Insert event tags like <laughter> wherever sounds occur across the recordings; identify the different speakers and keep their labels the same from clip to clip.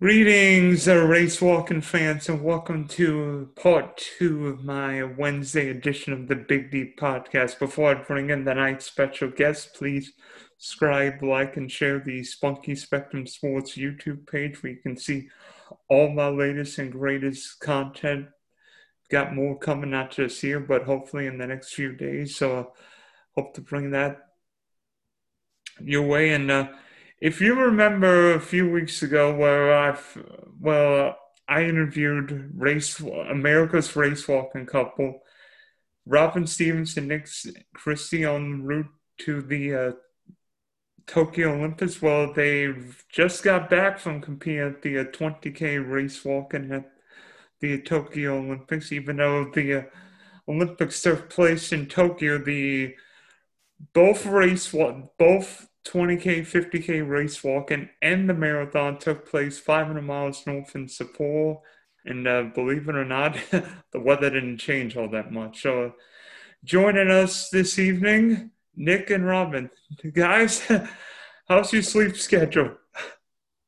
Speaker 1: Greetings, race walking fans, and welcome to part two of my Wednesday edition of the Big Deep podcast. Before I bring in the night special guest, please subscribe, like, and share the Spunky Spectrum Sports YouTube page where you can see all my latest and greatest content. Got more coming, not just here, but hopefully in the next few days. So, uh, hope to bring that your way. And uh, if you remember a few weeks ago, where I, well, I interviewed race America's race walking couple, Robyn Stevens and Nick Christie, en route to the uh, Tokyo Olympics. Well, they just got back from competing at the uh, 20k race walking at the Tokyo Olympics. Even though the uh, Olympics took place in Tokyo, the both race both 20K, 50K race walking, and the marathon took place 500 miles north in Sapporo. And uh, believe it or not, <laughs> the weather didn't change all that much. So, joining us this evening, Nick and Robyn. <laughs> Guys, <laughs> how's your sleep schedule?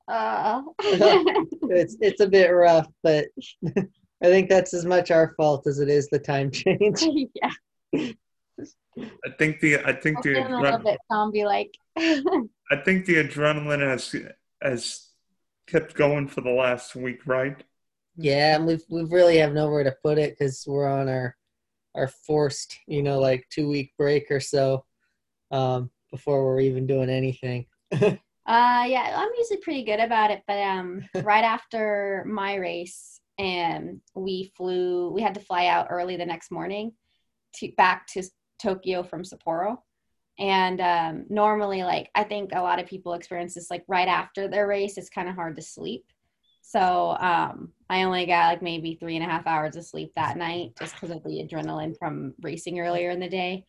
Speaker 2: Uh. it's it's a bit rough, but I think that's as much our fault as it is the time change.
Speaker 3: yeah.
Speaker 1: I think the I think the
Speaker 3: a little bit zombie like.
Speaker 1: I think the adrenaline has has kept going for the last week, right?
Speaker 2: Yeah, and we've we really have nowhere to put it because we're on our our forced, you know, like two week break or so um, before we're even doing anything. <laughs>
Speaker 3: uh, yeah, I'm usually pretty good about it, but um, <laughs> right after my race, and um, we flew, we had to fly out early the next morning to back to Tokyo from Sapporo. And um, normally, like, I think a lot of people experience this like right after their race, it's kind of hard to sleep. So um, I only got like maybe three and a half hours of sleep that night just because of the adrenaline from racing earlier in the day.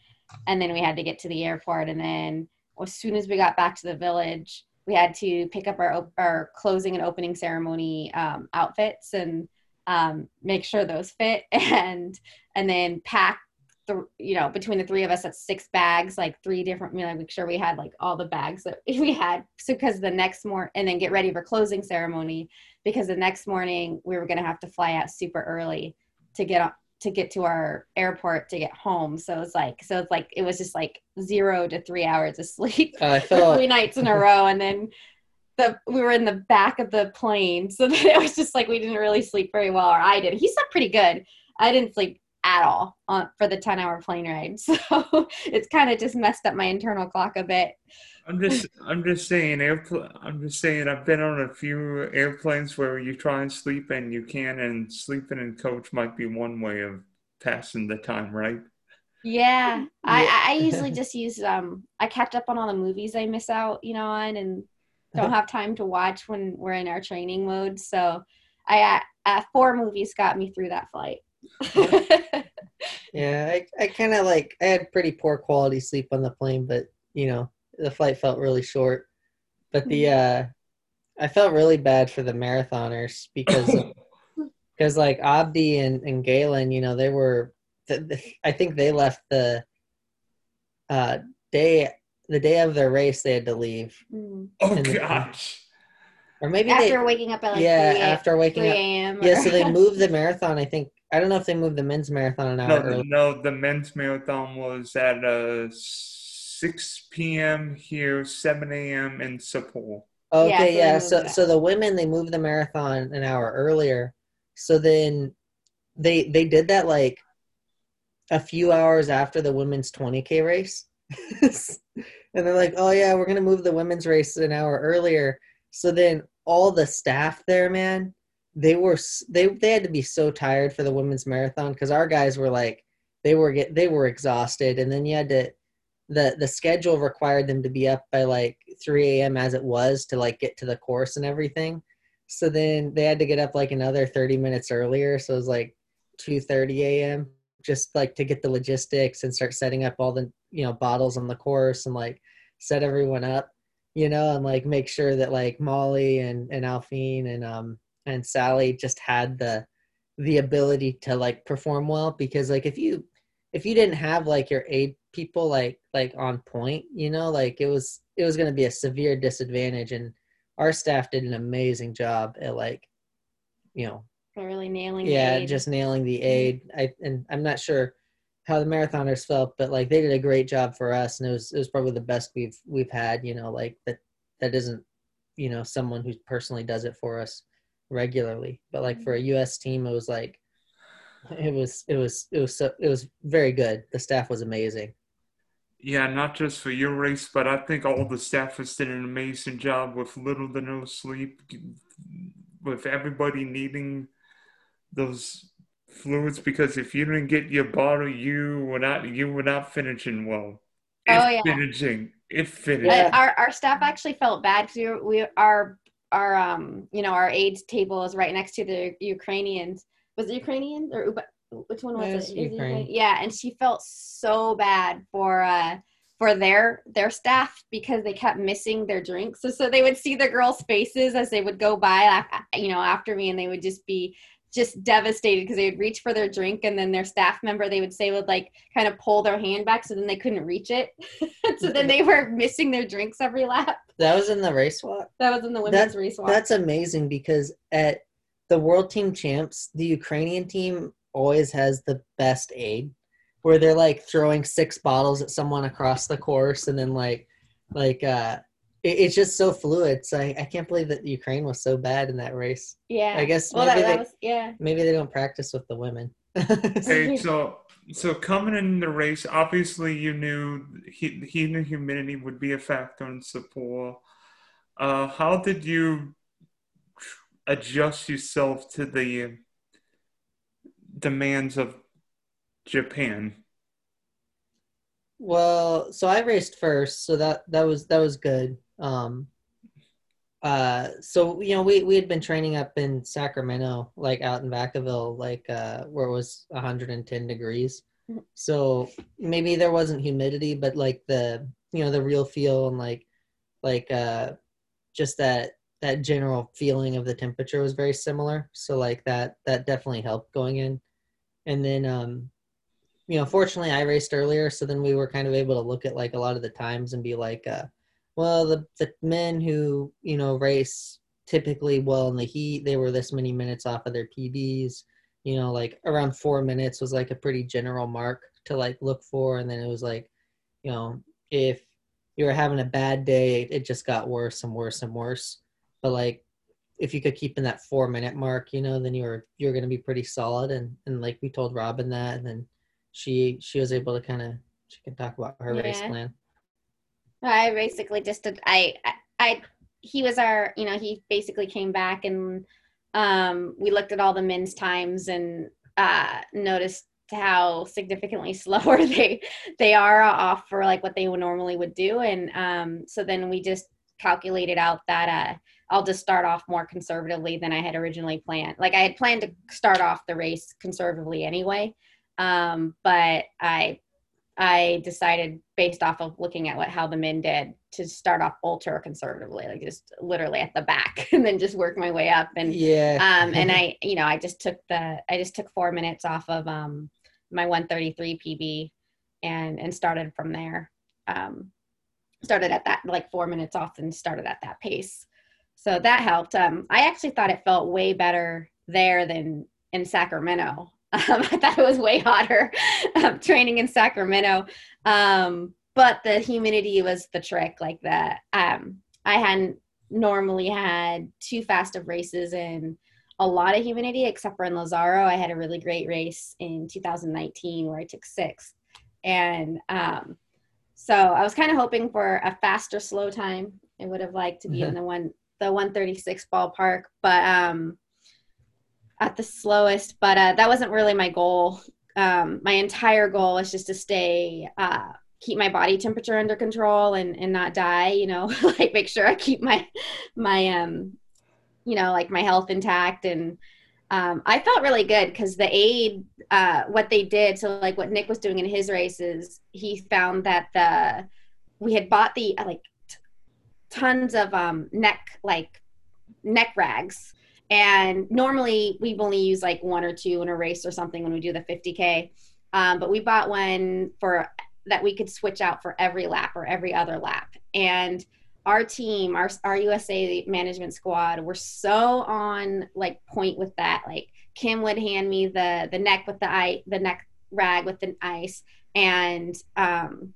Speaker 3: And then we had to get to the airport. And then as soon as we got back to the village, we had to pick up our, our closing and opening ceremony um, outfits and um, make sure those fit <laughs> and and then pack the you know between the three of us that's six bags like three different you know make sure we had like all the bags that <laughs> we had. So because the next morning and then get ready for closing ceremony because the next morning we were going to have to fly out super early to get on to get to our airport to get home. So it's like so it's like it was just like zero to three hours of <laughs> sleep three nights in a row. And then the we were in the back of the plane. So <laughs> that it was just like we didn't really sleep very well or i did. He slept pretty good. I didn't sleep at all on, for the 10 hour plane ride. <laughs> So it's kind of just messed up my internal clock a bit.
Speaker 1: I'm just, I'm just saying, airpl- I'm just saying, I've been on a few airplanes where you try and sleep and you can, and sleeping in coach might be one way of passing the time, right?
Speaker 3: Yeah, I, I usually just use um I catch up on all the movies I miss out, you know, on and don't have time to watch when we're in our training mode. So I uh, four movies got me through that flight. <laughs>
Speaker 2: yeah, I, I kind of like I had pretty poor quality sleep on the plane, but you know the flight felt really short. But the mm-hmm. uh, I felt really bad for the marathoners because <laughs> because like Abdi and and Galen, you know, they were I think they left the uh, day the day of their race they had to leave.
Speaker 1: Mm. Oh gosh.
Speaker 2: Or maybe
Speaker 3: after
Speaker 2: they,
Speaker 3: waking up at like
Speaker 2: yeah
Speaker 3: 3
Speaker 2: after waking
Speaker 3: 3
Speaker 2: up yeah so they <laughs> moved the marathon I think I don't know if they moved the men's marathon an hour
Speaker 1: no,
Speaker 2: early.
Speaker 1: No, the men's marathon was at uh, 6 p.m. here, 7 a.m. in Sapporo.
Speaker 2: Okay, yeah. So, so the women they moved the marathon an hour earlier. So then they they did that like a few hours after the women's 20k race. <laughs> and they're like, "Oh yeah, we're gonna move the women's race an hour earlier." So then all the staff there, man, they were they they had to be so tired for the women's marathon because our guys were like they were get they were exhausted. And then you had to the the schedule required them to be up by like 3 a.m as it was to like get to the course and everything. So then they had to get up like another 30 minutes earlier. So it was like 2.30 a.m just like to get the logistics and start setting up all the you know bottles on the course and like set everyone up you know and like make sure that like molly and and aliphine and um and Sally just had the the ability to like perform well because like if you if you didn't have like your aid people like like on point, you know, like it was it was going to be a severe disadvantage and our staff did an amazing job at like, you know,
Speaker 3: really nailing.
Speaker 2: Yeah, just nailing the aid. I and I'm not sure how the marathoners felt, but like they did a great job for us, and it was it was probably the best we've we've had. You know, like that that isn't you know someone who personally does it for us regularly, but like for a mm-hmm. U.S. team, it was like it was it was it was so it was very good. The staff was amazing.
Speaker 1: Yeah, not just for your race, but I think all the staffers did an amazing job with little to no sleep, with everybody needing those fluids because if you didn't get your bottle, you were not you were not finishing well. If
Speaker 3: oh yeah,
Speaker 1: finishing. If finishing.
Speaker 3: Our our staff actually felt bad because we, we our our um you know our AIDS table is right next to the Ukrainians. Was it Ukrainian or which one was it?
Speaker 2: Ukraine.
Speaker 3: Yeah, and she felt so bad for uh for their their staff because they kept missing their drinks. So so they would see the girls' faces as they would go by, you know, after me, and they would just be just devastated because they would reach for their drink and then their staff member they would say would like kind of pull their hand back so then they couldn't reach it. <laughs> So then they were missing their drinks every lap.
Speaker 2: That was in the race walk.
Speaker 3: That was in the women's that, race walk.
Speaker 2: that's amazing because at the world team champs the ukrainian team always has the best aid where they're like throwing six bottles at someone across the course and then like like uh it, it's just so fluid. So I, I can't believe that Ukraine was so bad in that race.
Speaker 3: Yeah.
Speaker 2: I guess
Speaker 3: well,
Speaker 2: maybe
Speaker 3: that,
Speaker 2: they,
Speaker 3: that was, yeah.
Speaker 2: Maybe they don't practice with the women. <laughs>
Speaker 1: hey, so so coming in the race, obviously you knew heat, heat and humidity would be a factor in Sapporo. Uh, how did you adjust yourself to the demands of Japan?
Speaker 2: Well, so I raced first, so that that was that was good. Um, uh, so you know, we we had been training up in Sacramento, like out in Vacaville, like uh, where it was 110 degrees. So maybe there wasn't humidity, but like the you know the real feel and like like uh, just that that general feeling of the temperature was very similar. So like that that definitely helped going in, and then um, you know, fortunately I raced earlier, so then we were kind of able to look at like a lot of the times and be like, uh, well, the the men who you know race typically well in the heat, they were this many minutes off of their PBs. You know, like around four minutes was like a pretty general mark to like look for, and then it was like, you know, if you were having a bad day, it just got worse and worse and worse. But like, if you could keep in that four minute mark, you know, then you're you're going to be pretty solid. And and like we told Robyn that, and then she she was able to kind of she can talk about her yeah. race plan.
Speaker 3: I basically just did, I, I, I he was our you know he basically came back and um, we looked at all the men's times and uh, noticed how significantly <laughs> slower they they are off for like what they would normally would do and um, so then we just calculated out that uh, I'll just start off more conservatively than I had originally planned. Like I had planned to start off the race conservatively anyway, um, but I I decided based off of looking at what how the men did to start off ultra conservatively, like just literally at the back, <laughs> and then just work my way up. And
Speaker 2: yeah,
Speaker 3: um, and <laughs> I, you know, I just took the I just took four minutes off of um my 133 PB, and and started from there. Um, started at that like four minutes off and started at that pace, so that helped. Um, I actually thought it felt way better there than in Sacramento. <laughs> Um, I thought it was way hotter um, training in Sacramento. Um, but the humidity was the trick. Like that, um, I hadn't normally had too fast of races in a lot of humidity, except for in Lázaro. I had a really great race in 2019 where I took sixth. And um, so I was kind of hoping for a faster slow time. I would have liked to be mm-hmm. in <laughs> the one the 136 ballpark, but um, at the slowest, but uh, that wasn't really my goal. Um, my entire goal was just to stay, uh, keep my body temperature under control and, and not die, you know, <laughs> like make sure I keep my, my, um, you know, like my health intact. And um, I felt really good because the aid, uh, what they did, so like what Nick was doing in his races, he found that the, we had bought the, like, t- tons of um, neck, like, neck rags and normally we've only used like one or two in a race or something when we do the 50K. Um, but we bought one for that we could switch out for every lap or every other lap. And our team, our our USA management squad, were so on like point with that. Like Kim would hand me the the neck with the eye, the neck rag with the ice, and um,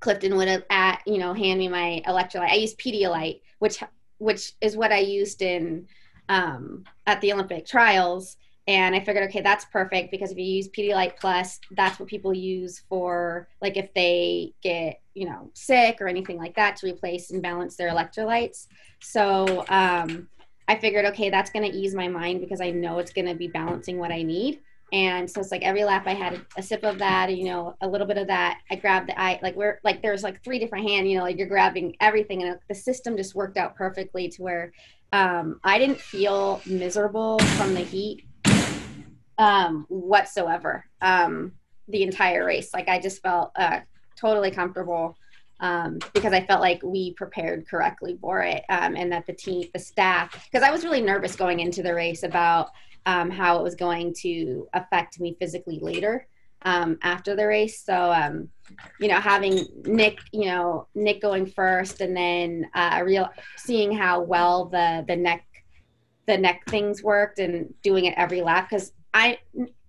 Speaker 3: Clifton would at you know hand me my electrolyte. I used Pedialyte, which which is what I used in um, at the Olympic trials. And I figured, okay, that's perfect because if you use Pedialyte Plus, that's what people use for like if they get you know sick or anything like that to replace and balance their electrolytes. So um, I figured, okay, that's going to ease my mind because I know it's going to be balancing what I need. And so it's like every lap I had a sip of that, you know, a little bit of that. I grabbed the eye, like we're like there's like three different hand, you know, like you're grabbing everything, and the system just worked out perfectly to where um, I didn't feel miserable from the heat um, whatsoever um, the entire race. Like I just felt uh, totally comfortable um, because I felt like we prepared correctly for it um, and that the team, the staff, because I was really nervous going into the race about um, how it was going to affect me physically later um, after the race. So, um, you know, having Nick, you know, Nick going first and then uh, real seeing how well the the neck the neck things worked and doing it every lap because I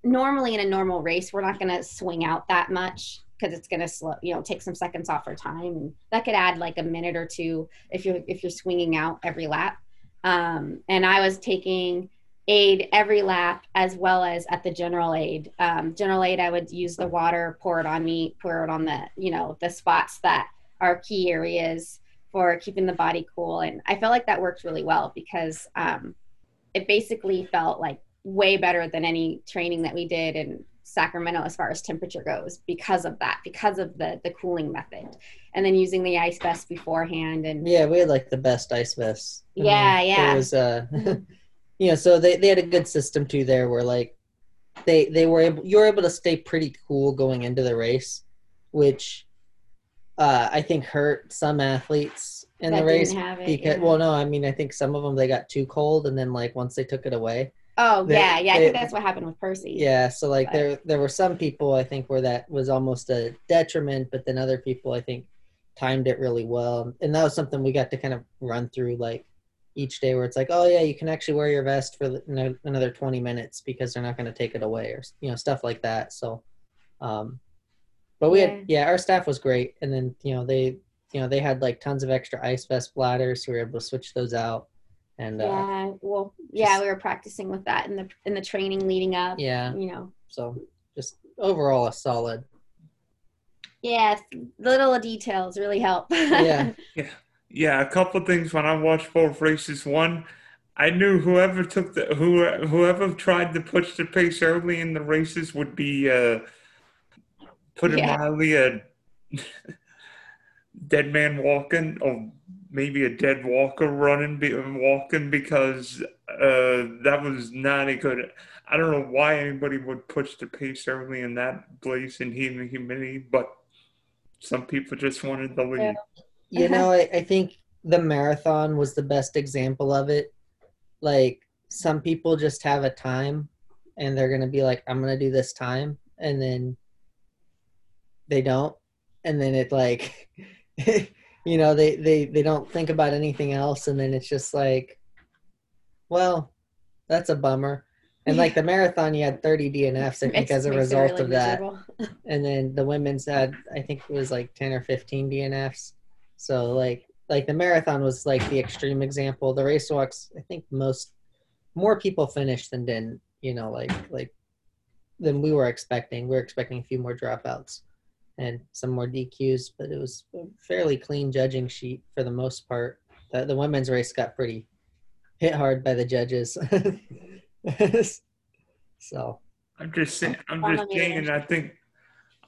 Speaker 3: normally in a normal race we're not going to swing out that much because it's going to slow you know take some seconds off our time and that could add like a minute or two if you're if you're swinging out every lap um, and i was taking aid every lap as well as at the general aid um, general aid i would use the water pour it on me pour it on the you know the spots that are key areas for keeping the body cool and i felt like that worked really well because um, it basically felt like way better than any training that we did in Sacramento as far as temperature goes because of that, because of the the cooling method, and then using the ice vest beforehand. And
Speaker 2: yeah, we had like the best ice vests.
Speaker 3: Yeah, yeah.
Speaker 2: It was uh, <laughs> you know, so they they had a good system too there where like they they were able you were able to stay pretty cool going into the race, which uh, I think hurt some athletes in
Speaker 3: That
Speaker 2: the race
Speaker 3: it,
Speaker 2: because
Speaker 3: yeah.
Speaker 2: well no I mean I think some of them they got too cold and then like once they took it away
Speaker 3: oh
Speaker 2: They-
Speaker 3: yeah, yeah. I
Speaker 2: they-
Speaker 3: think that's what happened with Percy.
Speaker 2: yeah so like
Speaker 3: But-
Speaker 2: there there were some people I think where that was almost a detriment but then other people I think timed it really well and that was something we got to kind of run through like each day where it's like oh yeah you can actually wear your vest for the- ano- another 20 minutes because they're not going to take it away or you know stuff like that so um but we had yeah our staff was great and then you know they you know they had like tons of extra ice vest bladders so we were able to switch those out and uh,
Speaker 3: Yeah, well, yeah, we were practicing with that in the in the training leading up.
Speaker 2: yeah
Speaker 3: You know,
Speaker 2: so just overall a solid
Speaker 3: yeah, little details really help.
Speaker 2: Yeah. <laughs>
Speaker 1: Yeah, a couple of things when I watched both races. One, I knew whoever took the who whoever tried to push the pace early in the races would be uh, put it
Speaker 3: Yeah.
Speaker 1: mildly a <laughs> dead man walking or maybe a dead walker running be, walking because uh, that was not a good. I don't know why anybody would push the pace early in that blazing heat and humidity, but some people just wanted the lead. <laughs>
Speaker 2: you know I, I think the marathon was the best example of it. Like some people just have a time and they're gonna be like i'm gonna do this time and then they don't. And then it like <laughs> you know they they they don't think about anything else and then it's just like well that's a bummer. And like the marathon you had 30 dnfs i think as a result
Speaker 3: really
Speaker 2: of that. <laughs> and then the women's had i think it was like 10 or 15 dnfs so like like the marathon was like the extreme example the race walks i think most more people finished than didn't you know like like than we were expecting we were expecting a few more dropouts and some more dqs but it was a fairly clean judging sheet for the most part the, the women's race got pretty hit hard by the judges <laughs> so
Speaker 1: I'm just saying. I'm just saying.
Speaker 3: there.
Speaker 1: I think.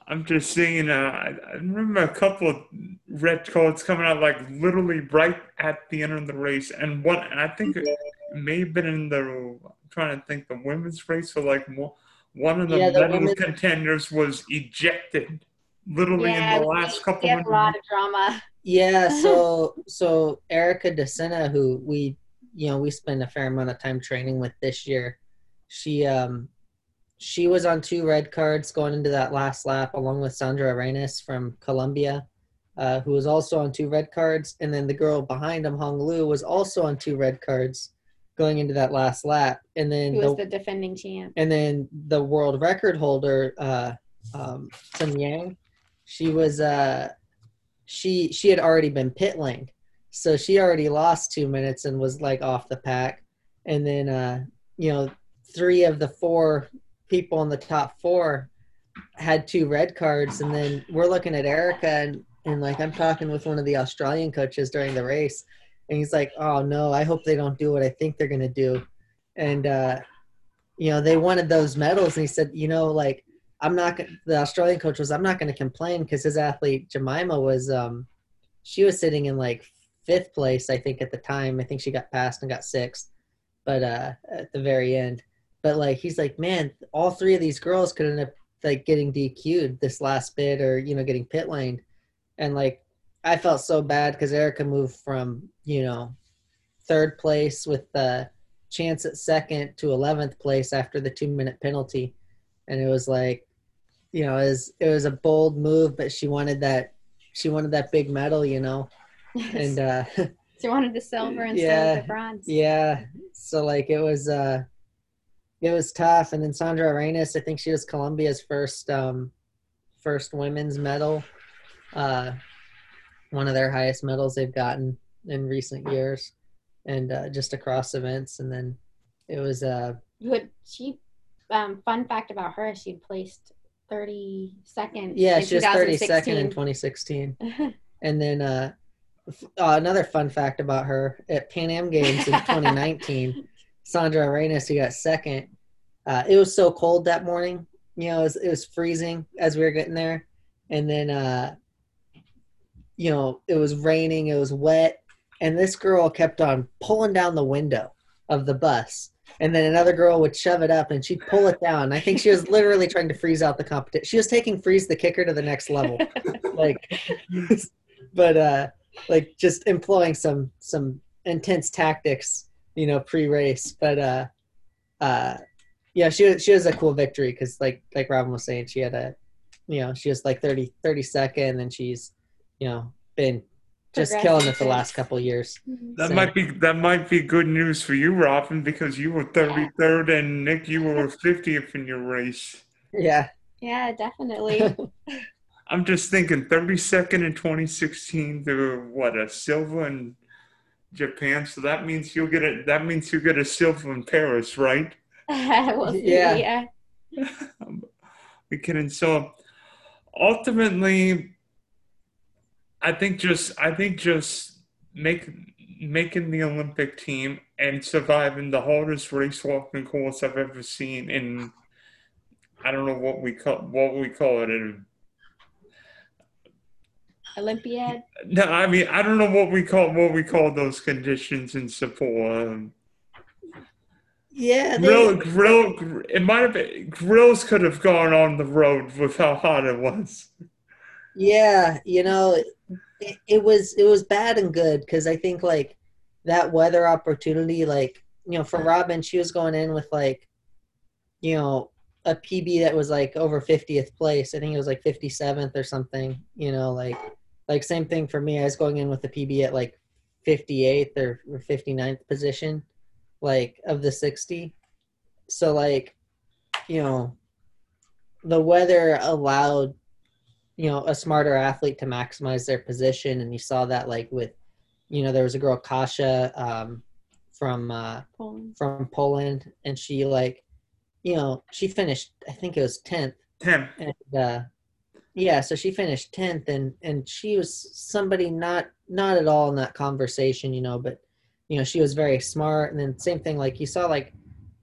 Speaker 1: I'm just seeing. Uh, I, I remember a couple of red cards coming out like literally right at the end of the race, and one. And I think it may have been in the. I'm trying to think the women's race for like more. One of the
Speaker 2: Yeah, the
Speaker 1: medal
Speaker 2: women-
Speaker 1: contenders was ejected, literally
Speaker 3: yeah,
Speaker 1: in the
Speaker 3: we-
Speaker 1: last couple
Speaker 3: we had
Speaker 1: of
Speaker 3: a lot of drama.
Speaker 2: Yeah, <laughs> so so Erica DeSena, who we you know we spend a fair amount of time training with this year, she um she was on two red cards going into that last lap along with Sandra Arenas from Colombia. uh, who was also on two red cards, and then the girl behind him, Hong Liu, was also on two red cards going into that last lap. And then
Speaker 3: Who was the defending champ?
Speaker 2: and then the world record holder, uh, um, Sun Yang, she was uh, she she had already been pit lane, so she already lost two minutes and was like off the pack. And then uh, you know three of the four people in the top four had two red cards, and then we're looking at Erica and and like I'm talking with one of the Australian coaches during the race, and he's like, "Oh no, I hope they don't do what I think they're gonna do," and uh, you know they wanted those medals, and he said, "You know, like I'm not gonna, the Australian coach was I'm not going to complain because his athlete Jemima was um she was sitting in like fifth place I think at the time. I think she got passed and got sixth but uh at the very end but like he's like man all three of these girls could end up like getting DQ'd this last bit or you know getting pit laned and like I felt so bad because Erica moved from you know third place with the chance at second to 11th place after the two minute penalty. And it was like you know, it was it was a bold move, but she wanted that she wanted that big medal, you know, and uh, <laughs>
Speaker 3: she wanted the silver instead
Speaker 2: yeah,
Speaker 3: of the bronze.
Speaker 2: Yeah, so like it was uh, it was tough. And then Sandra Arenas, I think she was Colombia's first um, first women's medal, uh, one of their highest medals they've gotten in recent years, and uh, just across events. And then it was uh,
Speaker 3: Would she? Um, fun fact about her: she placed 32nd.
Speaker 2: yeah, she was 32nd in 2016. <laughs> And then uh, f- uh, another fun fact about her at Pan Am Games in <laughs> 2019, Sandra Arenas, who got second. Uh, it was so cold that morning. You know, it was, it was freezing as we were getting there. And then, uh, you know, it was raining, it was wet. And this girl kept on pulling down the window of the bus. And then another girl would shove it up and she'd pull it down. I think she was literally trying to freeze out the competition. She was taking freeze the kicker to the next level. <laughs> like, but uh, like just employing some some intense tactics, you know, pre-race. But uh, uh, yeah, she was she was a cool victory because like like Robyn was saying, she had a, you know, she was like 30, 32nd, and she's, you know, been just killing it the last couple of years.
Speaker 1: That
Speaker 2: So-
Speaker 1: might be that might be good news for you, Robyn, because you were 33rd and Nick, you were <laughs> 50th in your race.
Speaker 2: Yeah,
Speaker 3: yeah, definitely. <laughs>
Speaker 1: I'm just thinking 32nd in 2016 to what a silver in Japan. So that means you'll get a that means you'll get a silver in Paris, right? <laughs>
Speaker 3: we'll see.
Speaker 2: Yeah.
Speaker 3: Yeah. <laughs>
Speaker 1: we kidding. So ultimately, I think just I think just make making the Olympic team and surviving the hardest race walking course I've ever seen in I don't know what we call what we call it. in-
Speaker 3: Olympiad.
Speaker 1: No, I mean I don't know what we call what we call those conditions in Sapporo. Um,
Speaker 2: yeah. They,
Speaker 1: grill, grill, it might have been grills could have gone on the road with how hot it was.
Speaker 2: Yeah, you know, it, it was it was bad and good because I think like that weather opportunity, like you know, for Robyn, she was going in with like, you know, a PB that was like over fiftieth place. I think it was like fifty seventh or something. You know, like like same thing for me. I was going in with the PB at like fifty eighth or, or 59th position, like of the sixty. So like, you know, the weather allowed you know a smarter athlete to maximize their position and you saw that like with you know there was a girl kasia um, from uh,
Speaker 3: Poland.
Speaker 2: from poland and she like you know she finished i think it was 10th
Speaker 1: Tim,
Speaker 2: and uh yeah so she finished 10th and and she was somebody not not at all in that conversation you know but you know she was very smart. And then same thing like you saw like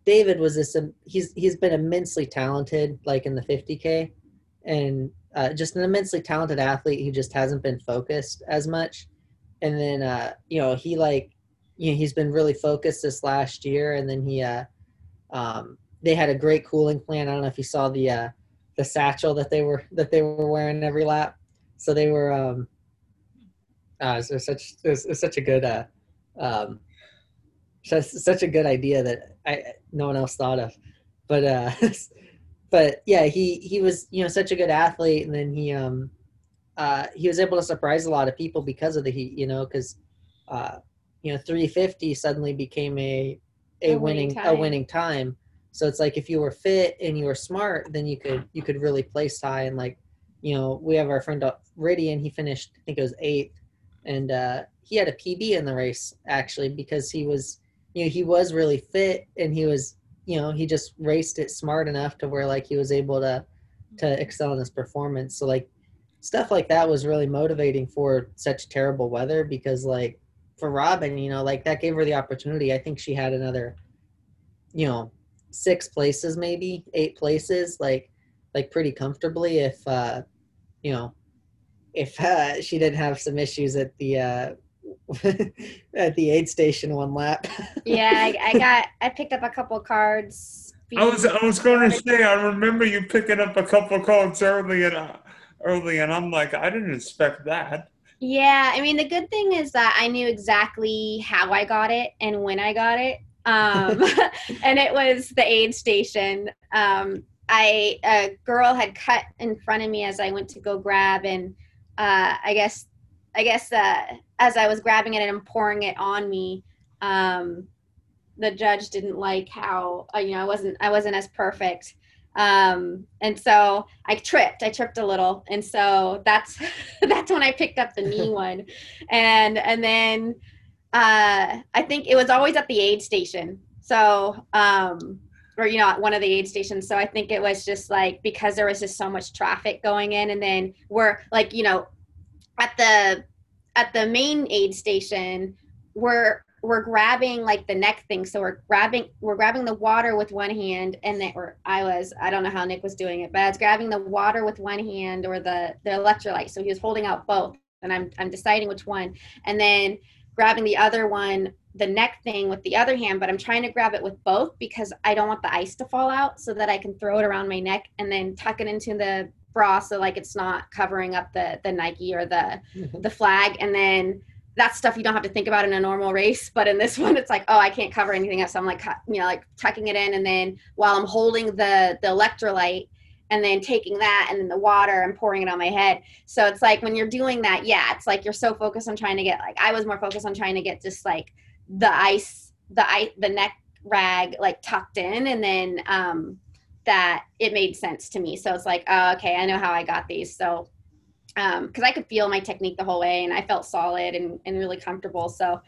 Speaker 2: david was this um, he's he's been immensely talented like in the 50k and uh, just an immensely talented athlete. He just hasn't been focused as much. And then uh you know he like you know he's been really focused this last year. And then he uh um they had a great cooling plan. I don't know if you saw the uh the satchel that they were that they were wearing every lap. So they were um uh, it was such it was, it was such a good uh um such, such a good idea that I no one else thought of. But uh <laughs> but yeah, he he was you know such a good athlete and then he um uh, he was able to surprise a lot of people because of the heat. You know, because uh, you know 350 suddenly became a a,
Speaker 3: A
Speaker 2: winning,
Speaker 3: winning
Speaker 2: a winning time. So it's like if you were fit and you were smart, then you could you could really place high and like you know we have our friend uh, Ridian. He finished I think it was eighth, and uh, he had a PB in the race actually because he was you know he was really fit and he was you know he just raced it smart enough to where like he was able to to excel in his performance. So like stuff like that was really motivating for such terrible weather because like for Robyn, you know, like that gave her the opportunity. I think she had another, you know, six places maybe, eight places, like like pretty comfortably if uh you know if <laughs> uh she didn't have some issues at the uh <laughs> at the aid station one lap. <laughs>
Speaker 3: Yeah, I, I got I picked up a couple cards.
Speaker 1: I was I was going to say I remember you picking up a couple cards early and uh, early, and I'm like I didn't expect that.
Speaker 3: Yeah, I mean the good thing is that I knew exactly how I got it and when I got it. Um, <laughs> and it was the aid station. Um, I a girl had cut in front of me as I went to go grab, and uh, I guess I guess uh, as I was grabbing it and pouring it on me, um, the judge didn't like how uh, you know I wasn't I wasn't as perfect. Um, and so I tripped. I tripped a little, and so that's <laughs> that's when I picked up the knee <laughs> one, and and then uh, I think it was always at the aid station. So um, or you know at one of the aid stations. So I think it was just like because there was just so much traffic going in, and then we're like you know at the at the main aid station we're we're grabbing like the neck thing so we're grabbing we're grabbing the water with one hand and then or i was i don't know how nick was doing it but i was grabbing the water with one hand or the the electrolyte so he was holding out both and i'm i'm deciding which one and then grabbing the other one the neck thing with the other hand but i'm trying to grab it with both because i don't want the ice to fall out so that i can throw it around my neck and then tuck it into the bra so like it's not covering up the the nike or the mm-hmm. the flag. And then that's stuff you don't have to think about in a normal race but in this <laughs> one it's like oh i can't cover anything up. So i'm like you know like tucking it in. And then while i'm holding the the electrolyte and then taking that and then the water and pouring it on my head. So it's like when you're doing that yeah it's like you're so focused on trying to get like i was more focused on trying to get just like the ice the ice the neck rag like tucked in and then um that it made sense to me. So it's like oh, okay i know how i got these. So um because i could feel my technique the whole way and i felt solid and, and really comfortable. So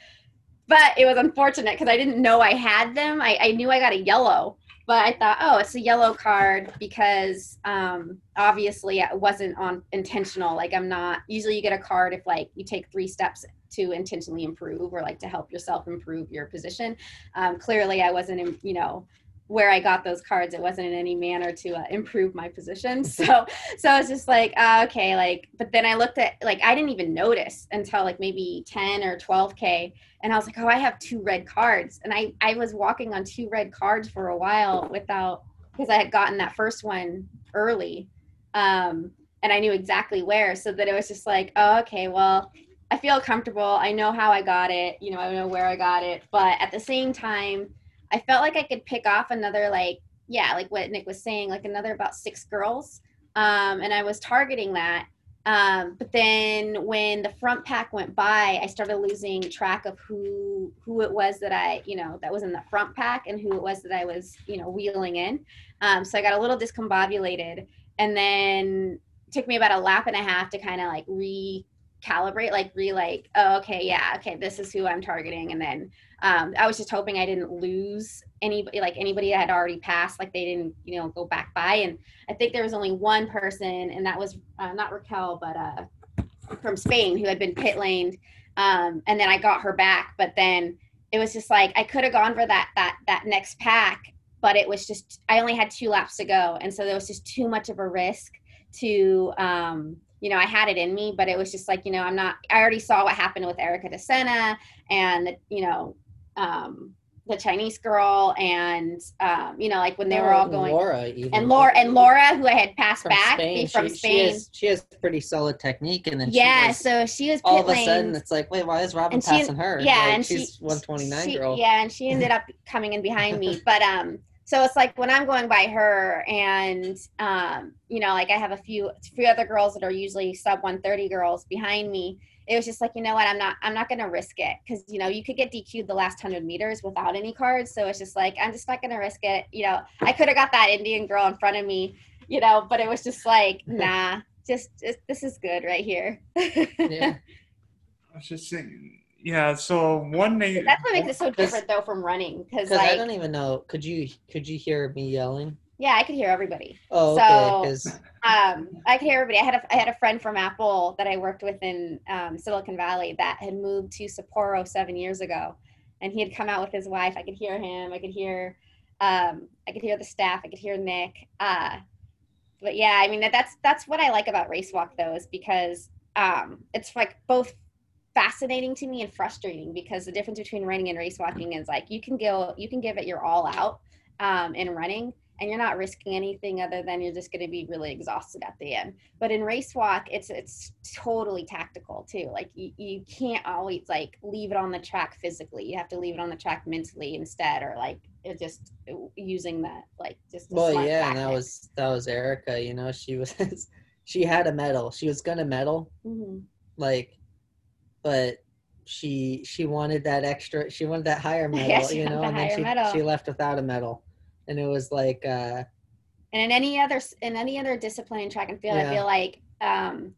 Speaker 3: but it was unfortunate because i didn't know i had them. I, I knew i got a yellow but i thought oh it's a yellow card because um obviously it wasn't on intentional. Like i'm not usually you get a card if like you take three steps to intentionally improve or like to help yourself improve your position. Um, clearly i wasn't you know where I got those cards, it wasn't in any manner to uh, improve my position. <laughs> So, so I was just like, uh, okay, like, but then I looked at, like, I didn't even notice until like maybe 10 or 12K. And I was like, oh, I have two red cards. And I, I was walking on two red cards for a while without, because I had gotten that first one early. Um, and I knew exactly where. So that it was just like, oh, okay, well, I feel comfortable. I know how I got it. You know, I know where I got it. But at the same time, I felt like I could pick off another like yeah, like what Nick was saying, like another about six girls. Um, and I was targeting that. Um, but then when the front pack went by, I started losing track of who who it was that I, you know, that was in the front pack and who it was that I was, you know, wheeling in. Um, so I got a little discombobulated, and then took me about a lap and a half to kind of like recalibrate, like re like, oh, okay, yeah, okay, this is who I'm targeting, and then um, I was just hoping I didn't lose anybody, like anybody that had already passed, like they didn't, you know, go back by. And I think there was only one person, and that was uh, not Raquel, but uh, from Spain, who had been pit laned. Um, and then I got her back, but then it was just like I could have gone for that that that next pack, but it was just I only had two laps to go, and so there was just too much of a risk to. Um, you know, I had it in me, but it was just like, you know, I'm not, I already saw what happened with Erica DeSena and, you know, um, the Chinese girl and, um, you know, like when they were all going,
Speaker 2: Laura even.
Speaker 3: and Laura, and Laura, who I had passed
Speaker 2: from
Speaker 3: back
Speaker 2: Spain.
Speaker 3: from
Speaker 2: she,
Speaker 3: Spain.
Speaker 2: She has, she has pretty solid technique, and then she
Speaker 3: yeah.
Speaker 2: was-
Speaker 3: So she was
Speaker 2: all of a sudden it's like, wait, why is
Speaker 3: Robyn she-
Speaker 2: passing her?
Speaker 3: yeah,
Speaker 2: Like,
Speaker 3: and
Speaker 2: she's
Speaker 3: she,
Speaker 2: 129
Speaker 3: she-
Speaker 2: girl.
Speaker 3: Yeah, and she ended up coming in behind me. <laughs> But um, so it's like when I'm going by her, and um, you know, like I have a few few other girls that are usually sub 130 girls behind me. It was just like, you know what, I'm not I'm not gonna risk it because you know you could get DQ'd the last hundred meters without any cards. So it's just like I'm just not gonna risk it. You know, I could have got that Indian girl in front of me, you know, but it was just like, <laughs> nah, just, just this is good right here.
Speaker 2: Yeah. <laughs>
Speaker 1: I was just saying, yeah. So one name.
Speaker 3: That's what makes it so different though from running because
Speaker 2: Because I don't even know. Could you could you hear me yelling?
Speaker 3: Yeah, I could hear everybody.
Speaker 2: Oh,
Speaker 3: So-
Speaker 2: okay. Because
Speaker 3: um, I could hear everybody. I had a I had a friend from Apple that I worked with in um, Silicon Valley that had moved to Sapporo seven years ago, and he had come out with his wife. I could hear him. I could hear, um, I could hear the staff. I could hear Nick. Uh, but yeah, I mean that, that's that's what I like about race walk though, is because um, it's like both fascinating to me and frustrating because the difference between running and race walking is like you can go you can give it your all out um, in running and you're not risking anything other than you're just going to be really exhausted at the end but in race walk it's it's totally tactical too like you, you can't always like leave it on the track physically you have to leave it on the track mentally instead or like it just using that like just
Speaker 2: well, yeah, and that was that was Erica. You know, she was <laughs> she had a medal. She was gonna medal,
Speaker 3: Mhm.
Speaker 2: like, but she she wanted that extra. She wanted that higher <laughs> medal.
Speaker 3: Yeah,
Speaker 2: you know, and then she
Speaker 3: medal.
Speaker 2: she left without a medal, and it was like. uh
Speaker 3: and in any other in any other discipline in track and field
Speaker 2: Yeah.
Speaker 3: i feel like um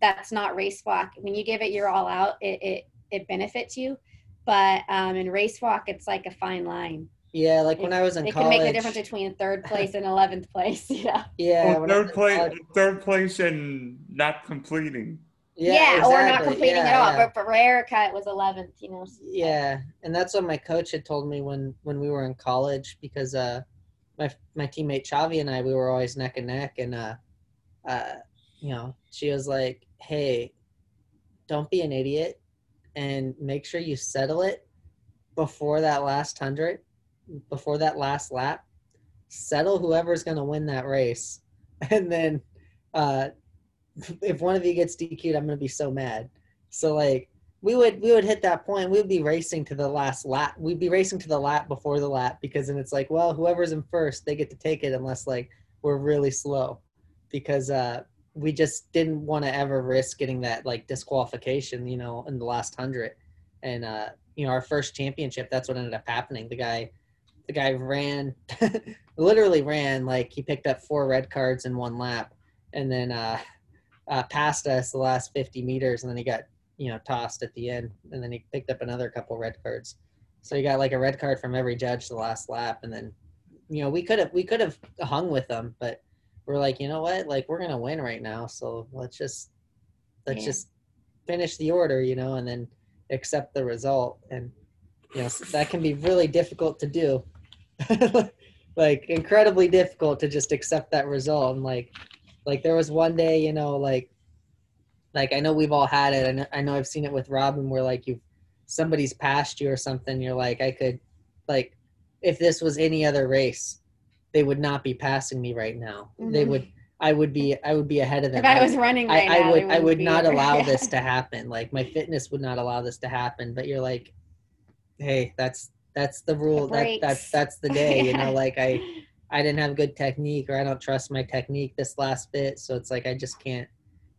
Speaker 3: that's not race walk when you give it your all out it it, it benefits you but um in race walk it's like a fine line
Speaker 2: Yeah, like when I was in
Speaker 3: it can make the difference between third <laughs> place and 11th place <laughs> yeah
Speaker 2: Yeah,
Speaker 1: Well,
Speaker 2: when I was
Speaker 1: third place,
Speaker 2: college-
Speaker 1: third place, and not completing.
Speaker 3: Yeah, or not
Speaker 2: exactly.
Speaker 3: completing
Speaker 2: Yeah,
Speaker 3: at all
Speaker 2: yeah.
Speaker 3: but for erica it was 11th you know
Speaker 2: Yeah, and that's what my coach had told me when when we were in college because uh my my teammate Chavi and I we were always neck and neck and uh uh you know she was like hey don't be an idiot and make sure you settle it before that last hundred before that last lap settle whoever's going to win that race <laughs> and then uh if one of you gets DQ'd I'm to be so mad. So like we would we would hit that point. We would be racing to the last lap. We'd be racing to the lap before the lap because then it's like well whoever's in first they get to take it unless like we're really slow. Because uh we just didn't want to ever risk getting that like disqualification you know in the last hundred. And uh you know our first championship that's what ended up happening. The guy the guy ran <laughs> literally ran like he picked up four red cards in one lap. And then uh, uh passed us the last 50 meters and then he got you know tossed at the end and then he picked up another couple red cards. So he got like a red card from every judge the last lap and then you know we could have we could have hung with them but we're like you know what? Like we're gonna win right now so let's just let's
Speaker 3: Yeah.
Speaker 2: just finish the order you know and then accept the result. And you know that can be really difficult to do. <laughs> Like incredibly difficult to just accept that result and like like there was one day you know like like i know we've all had it I know, I know i've seen it with robyn where like you somebody's passed you or something you're like i could like if this was any other race they would not be passing me right now they
Speaker 3: Mhm.
Speaker 2: would i would be i would be ahead of them
Speaker 3: if i was running right
Speaker 2: I, I
Speaker 3: now,
Speaker 2: would I would not <laughs> allow
Speaker 3: Yeah. <laughs>
Speaker 2: this to happen. Like my fitness would not allow this to happen. But you're like, hey, that's that's the rule. That
Speaker 3: breaks.
Speaker 2: that's that's the <laughs> day. You know, like I I didn't have good technique or I don't trust my technique this last bit. So it's like I just can't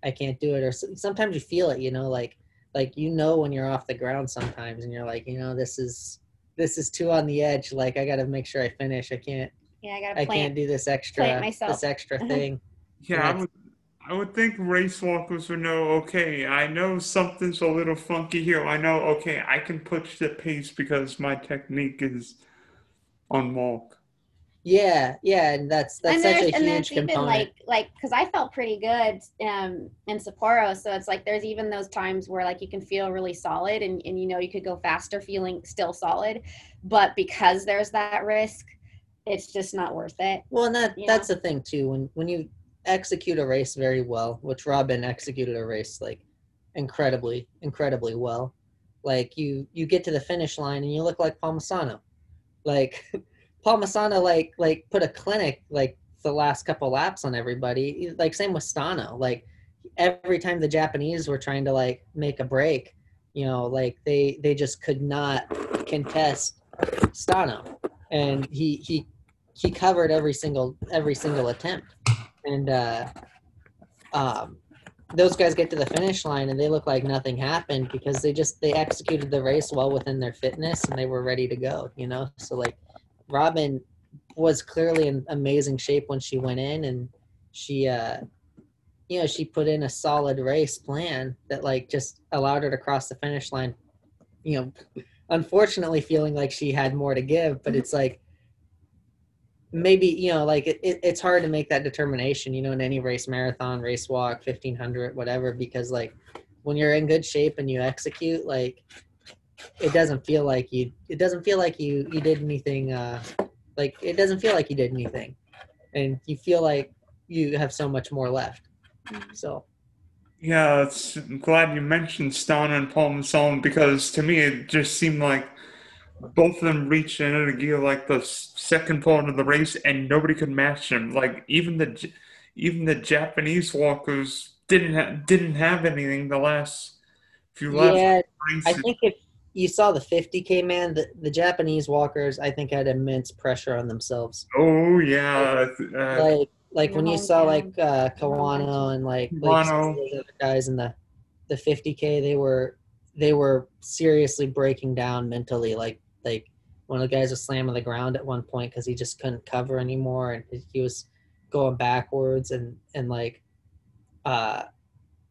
Speaker 2: I can't do it. Or s- sometimes you feel it. You know, like like you know when you're off the ground sometimes, and you're like, you know, this is this is too on the edge. Like I got to make sure I finish. I can't
Speaker 3: yeah i gotta
Speaker 2: I
Speaker 3: plant
Speaker 2: can't do this extra
Speaker 3: plant myself.
Speaker 2: this extra <laughs> thing.
Speaker 1: Yeah, I
Speaker 2: that's-
Speaker 1: would. I would think race walkers would know. Okay, I know something's a little funky here. I know. Okay, I can push the pace because my technique is on mark.
Speaker 2: Yeah, yeah, and that's that's
Speaker 3: and
Speaker 2: such a
Speaker 3: and
Speaker 2: huge
Speaker 3: there's even
Speaker 2: component.
Speaker 3: like like because I felt pretty good um in Sapporo, so it's like there's even those times where like you can feel really solid and and you know you could go faster feeling still solid, but because there's that risk, it's just not worth it.
Speaker 2: Well, and that that's the thing too. When when you execute a race very well, which Robyn executed a race like incredibly, incredibly well. Like you you get to the finish line and you look like Palmisano. Like <laughs> Palmisano like like put a clinic like the last couple laps on everybody. Like same with Stano. Like every time the Japanese were trying to like make a break, you know, like they they just could not contest Stano. And he he he covered every single every single attempt, and uh, um, those guys get to the finish line and they look like nothing happened because they just they executed the race well within their fitness and they were ready to go. You know, so like Robyn was clearly in amazing shape when she went in and she uh you know she put in a solid race plan that like just allowed her to cross the finish line you know unfortunately feeling like she had more to give but it's like maybe you know like it, it, it's hard to make that determination you know in any race marathon race walk 1500 whatever because like when you're in good shape and you execute like it doesn't feel like you it doesn't feel like you you did anything uh like it doesn't feel like you did anything. And you feel like you have so much more left. So.
Speaker 1: Yeah it's, i'm glad you mentioned Stano and Palmisano because to me it just seemed like both of them reached the end gear like the second part of the race and nobody could match them. Like even the even the japanese walkers didn't have didn't have anything the last few laps
Speaker 2: yeah i think if you saw the 50k man the, the japanese walkers i think had immense pressure on themselves.
Speaker 1: Oh yeah
Speaker 2: like uh, like, like when you saw like uh kawano and like, like those other guys in the the 50k they were they were seriously breaking down mentally like like one of the guys was slamming the ground at one point because he just couldn't cover anymore and he was going backwards and and like uh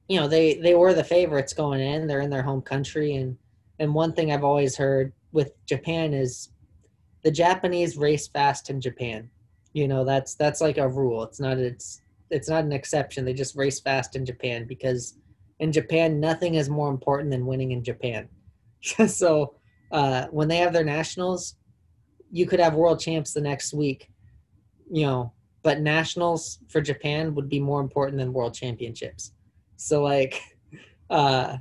Speaker 2: you know they they were the favorites going in. They're in their home country and and one thing I've always heard with Japan is the Japanese race fast in Japan. You know, that's that's like a rule. It's not it's it's not an exception. They just race fast in Japan because in Japan nothing is more important than winning in Japan. <laughs> so uh, when they have their nationals, you could have world champs the next week, you know, but nationals for Japan would be more important than world championships. So like, <laughs> uh,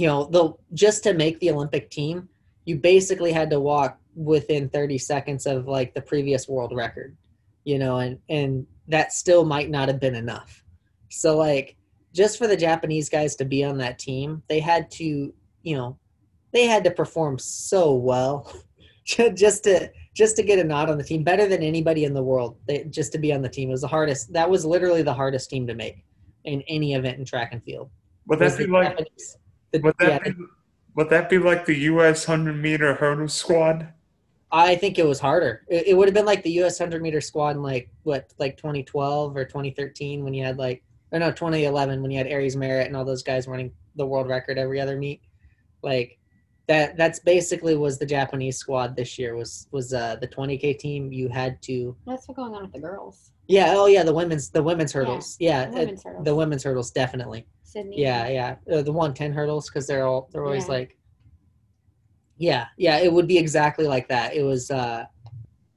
Speaker 2: you know, the just to make the Olympic team, you basically had to walk within 30 seconds of like the previous world record, you know, and and that still might not have been enough. So like just for the Japanese guys to be on that team, they had to, you know, they had to perform so well <laughs> just to just to get a nod on the team better than anybody in the world they, just to be on the team it was the hardest that was literally the hardest team to make in any event in track and field
Speaker 1: would that be like Japanese. The, would, that yeah, be, would that be like the U.S. 100 meter hurdle squad?
Speaker 2: I think it was harder. It, it would have been like the U.S. 100 meter squad in like what, like 2012 or 2013 when you had like, or no, 2011 when you had Aries Merritt and all those guys running the world record every other meet. Like that, that's basically was the Japanese squad this year. Was was uh, the 20k team? You had to.
Speaker 3: That's what's going on with the girls?
Speaker 2: Yeah. Oh yeah. The women's the women's hurdles. Yeah. yeah the, women's hurdles. the women's hurdles definitely. Sydney. Yeah, yeah. Uh, the 110 hurdles because they're all they're always yeah. like. Yeah, yeah. It would be exactly like that. It was uh,